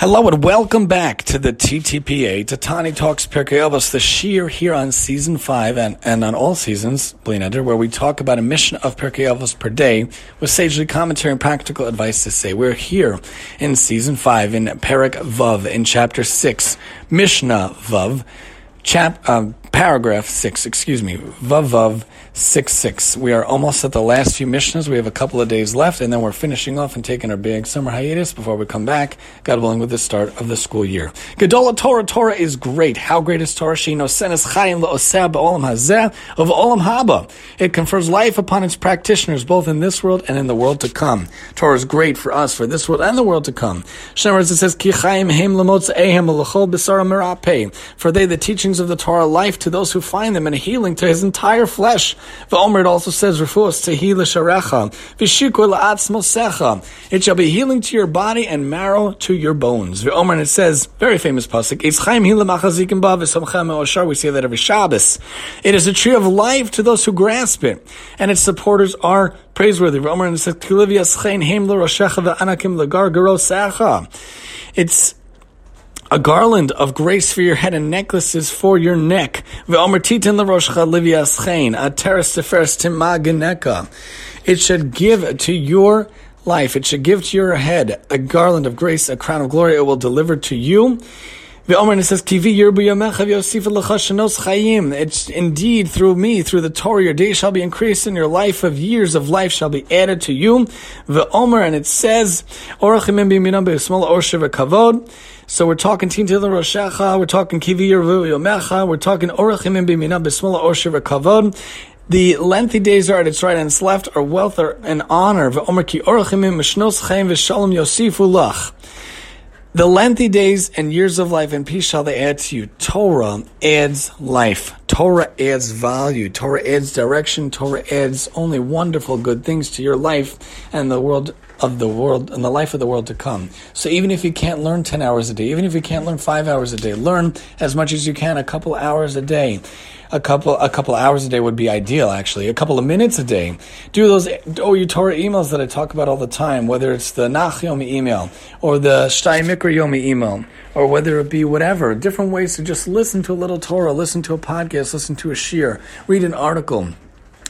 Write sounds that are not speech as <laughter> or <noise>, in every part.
Hello and welcome back to the TTPA, to Tani Talks Pirkei Avos, the shiur here on season five and, and on all seasons, bli neder, where we talk about a Mishnah of Pirkei per day with sagely commentary and practical advice to say. We're here in season five in Perek Vav in chapter six, Mishnah Vav, chap, um, paragraph six, excuse me, Vav Vav six six. We are almost at the last few Mishnahs. We have a couple of days left, and then we're finishing off and taking our big summer hiatus before we come back. God willing, with the start of the school year. Gedola Torah Torah is great. How great is Torah? She knows, senes chayim le'oseh ba'olam hazeh of olam haba. It confers life upon its practitioners, both in this world and in the world to come. Torah is great for us for this world and the world to come. Shemar it says ki chayim heim lemotz ehem b'sara merapeh. For they the teachings of the Torah life to those who find them and healing to his entire flesh. V'omer it also says, Refuos tehi l'sharecha, v'shikul mosecha. It shall be healing to your body and marrow to your bones. V'omer and it says, very famous pasuk. We say that every Shabbos. It is a tree of life to those who grasp it, and its supporters are praiseworthy. V'omer and it says. It's a garland of grace for your head and necklaces for your neck. It should give to your life, it should give to your head a garland of grace, a crown of glory it will deliver to you. V'omer, and it says, It's indeed through me, through the Torah, your days shall be increased, and your life of years of life shall be added to you. And it says, kavod. so we're talking Tintil Roshacha, we're talking Kivi Yomecha, we're talking Orachim Bimina Bismillah Osher Kavod. The lengthy days are at its right and its left are wealth and honor. The lengthy days and years of life and peace shall they add to you. Torah adds life. Torah adds value. Torah adds direction. Torah adds only wonderful good things to your life and the world of the world and the life of the world to come. So even if you can't learn 10 hours a day, even if you can't learn 5 hours a day, learn as much as you can a couple hours a day. A couple a couple hours a day would be ideal actually. A couple of minutes a day. Do those oh your Torah emails that I talk about all the time, whether it's the Nach Yomi email or the Shtay Mikra Yomi email or whether it be whatever, different ways to just listen to a little Torah, listen to a podcast, listen to a shiur, read an article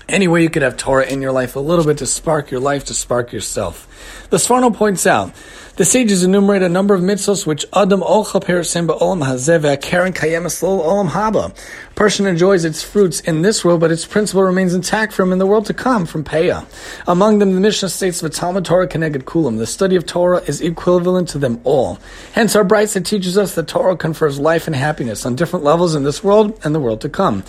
any way you could have Torah in your life a little bit to spark your life, to spark yourself. The Sforno points out the sages enumerate a number of mitzvahs which Adam Olcha Perisim Olam Hazeh Karen Kayemas Olam Haba. Person enjoys its fruits in this world, but its principle remains intact for him in the world to come, from Peah. Among them, the Mishnah states that Talmud Torah Keneged Kulam. The study of Torah is equivalent to them all. Hence, our Brisa teaches us that Torah confers life and happiness on different levels in this world and the world to come.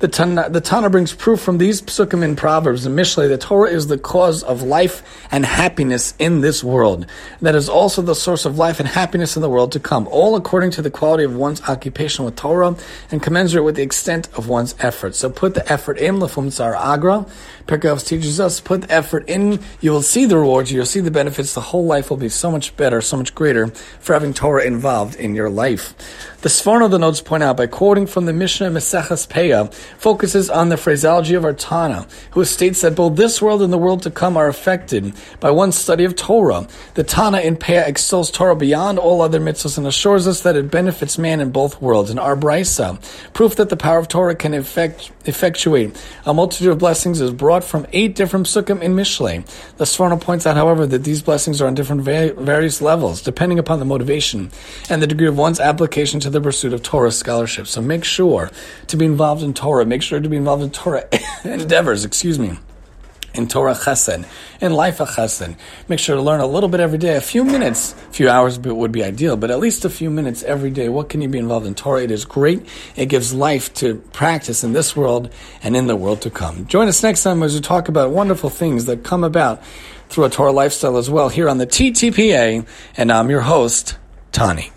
The Tana, the Tana brings proof from these psukim in Proverbs and Mishlei the Torah is the cause of life and happiness in this world. That is also the source of life and happiness in the world to come, all according to the quality of one's occupation with Torah and commensurate with the extent of one's effort. So put the effort in, lefum tsar agra. Pirkei teaches us, put the effort in, you will see the rewards, you'll see the benefits, the whole life will be so much better, so much greater for having Torah involved in your life. The Sforno the notes point out by quoting from the Mishnah Meseches Peah focuses on the phraseology of our Tana, who states that both this world and the world to come are affected by one study of Torah. The Tana in Peah extols Torah beyond all other mitzvahs and assures us that it benefits man in both worlds. In our Brisa, proof that the power of Torah can effect, effectuate a multitude of blessings is brought from eight different psukim in Mishlei. The Sforno points out, however, that these blessings are on different va- various levels, depending upon the motivation and the degree of one's application to the pursuit of Torah scholarship. So make sure to be involved in Torah. Make sure to be involved in Torah <laughs> endeavors, excuse me in Torah Chesed, in Life of Chesed. Make sure to learn a little bit every day. A few minutes, a few hours would be ideal, but at least a few minutes every day. What can you be involved in Torah? It is great. It gives life to practice in this world and in the world to come. Join us next time as we talk about wonderful things that come about through a Torah lifestyle as well here on the TTPA, and I'm your host, Tani.